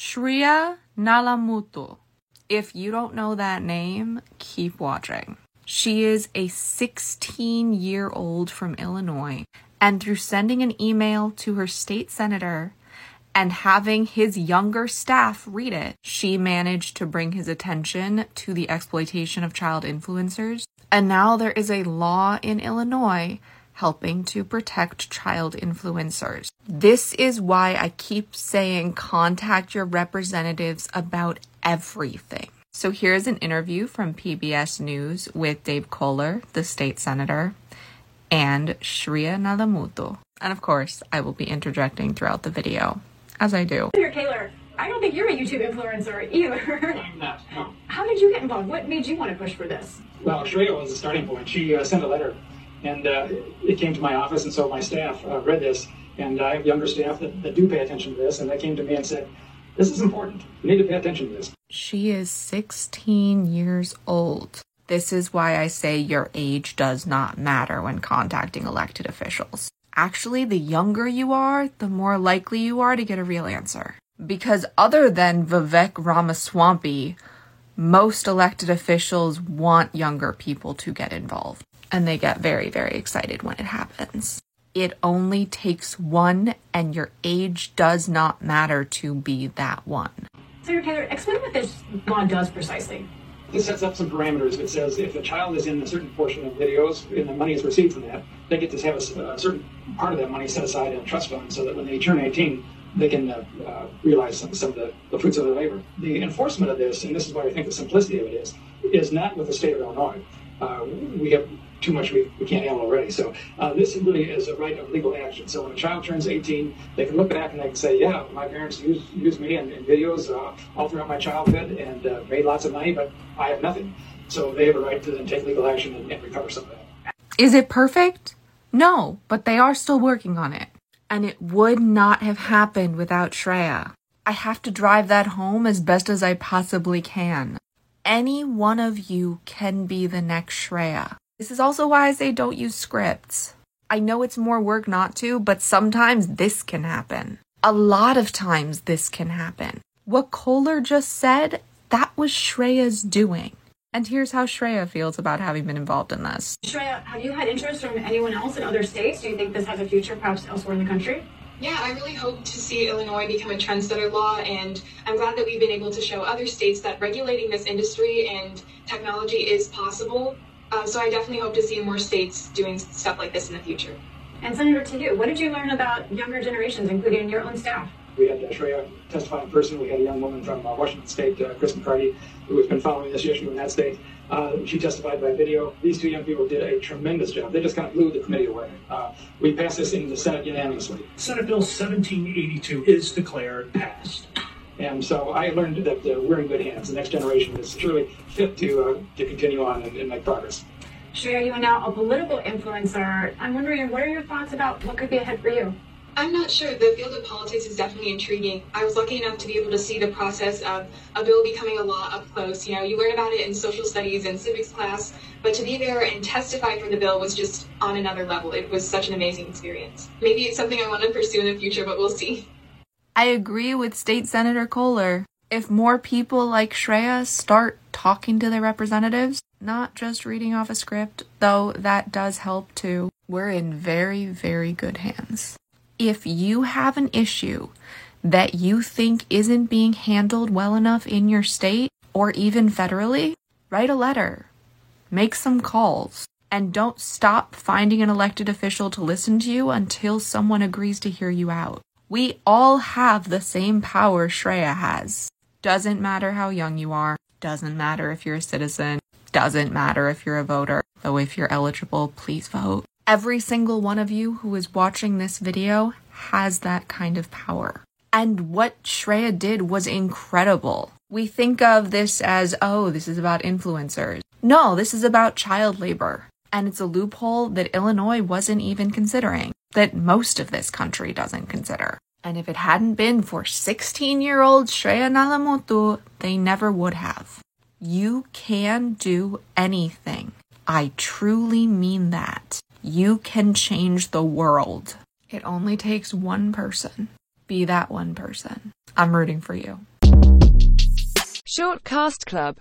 Shreya Nallamothu. If you don't know that name, keep watching. She is a 16 year old from Illinois, and through sending an email to her state senator and having his younger staff read it, she managed to bring his attention to the exploitation of child influencers. And now there is a law in Illinois helping to protect child influencers. This is why I keep saying contact your representatives about everything. So here's an interview from PBS News with Dave Koehler, the state senator, and Shreya Nallamothu. And of course, I will be interjecting throughout the video, as I do. Senator Koehler, I don't think you're a YouTube influencer either. I'm not, no. How did you get involved? What made you want to push for this? Well, Shreya was the starting point. She uh, sent a letter, and uh, it came to my office, and so my staff uh, read this, and I have younger staff that, that do pay attention to this, and they came to me and said, this is important. We need to pay attention to this. She is 16 years old. This is why I say your age does not matter when contacting elected officials. Actually, the younger you are, the more likely you are to get a real answer. Because other than Vivek Ramaswamy, most elected officials want younger people to get involved. And they get very, very excited when it happens. It only takes one, and your age does not matter to be that one. Senator Koehler, explain what this law does precisely. This sets up some parameters. It says if a child is in a certain portion of videos and the money is received from that, they get to have a, a certain part of that money set aside in a trust fund so that when they turn 18, they can uh, uh, realize some, some of the, the, fruits of their labor. The enforcement of this, and this is why I think the simplicity of it is, is not with the state of Illinois. Uh, we have too much we, we can't handle already. So uh, this really is a right of legal action. So when a child turns 18, they can look back and they can say, yeah, my parents used, used me in, in videos uh, all throughout my childhood and uh, made lots of money, but I have nothing. So they have a right to then take legal action and, and recover some of that. Is it perfect? No, but they are still working on it. And it would not have happened without Shreya. I have to drive that home as best as I possibly can. Any one of you can be the next Shreya. This is also why I say don't use scripts. I know it's more work not to, but sometimes this can happen. A lot of times this can happen. What Koehler just said, that was Shreya's doing. And here's how Shreya feels about having been involved in this. Shreya, have you had interest from anyone else in other states? Do you think this has a future perhaps elsewhere in the country? Yeah, I really hope to see Illinois become a trendsetter law, and I'm glad that we've been able to show other states that regulating this industry and technology is possible uh, so I definitely hope to see more states doing stuff like this in the future. And Senator, to you, what did you learn about younger generations, including your own staff? We had uh, Shreya testify in person. We had a young woman from uh, Washington State, uh, Chris McCarty, who has been following this issue in that state. Uh, she testified by video. These two young people did a tremendous job. They just kind of blew the committee away. Uh, we passed this in the Senate unanimously. Senate Bill 1782 is declared passed. And so I learned that uh, we're in good hands. The next generation is truly fit to uh, to continue on and, and make progress. Shreya, you are now a political influencer. I'm wondering, what are your thoughts about what could be ahead for you? I'm not sure. The field of politics is definitely intriguing. I was lucky enough to be able to see the process of a bill becoming a law up close. You know, you learn about it in social studies and civics class, but to be there and testify for the bill was just on another level. It was such an amazing experience. Maybe it's something I want to pursue in the future, but we'll see. I agree with State Senator Koehler. If more people like Shreya start talking to their representatives, not just reading off a script, though that does help too, we're in very, very good hands. If you have an issue that you think isn't being handled well enough in your state or even federally, write a letter, make some calls, and don't stop finding an elected official to listen to you until someone agrees to hear you out. We all have the same power Shreya has. Doesn't matter how young you are, doesn't matter if you're a citizen, doesn't matter if you're a voter, though if you're eligible, please vote. Every single one of you who is watching this video has that kind of power. And what Shreya did was incredible. We think of this as, oh, this is about influencers. No, this is about child labor. And it's a loophole that Illinois wasn't even considering that most of this country doesn't consider. And if it hadn't been for 16 year old Shreya Nallamothu, they never would have. You can do anything. I truly mean that. You can change the world. It only takes one person. Be that one person. I'm rooting for you. Short Cast Club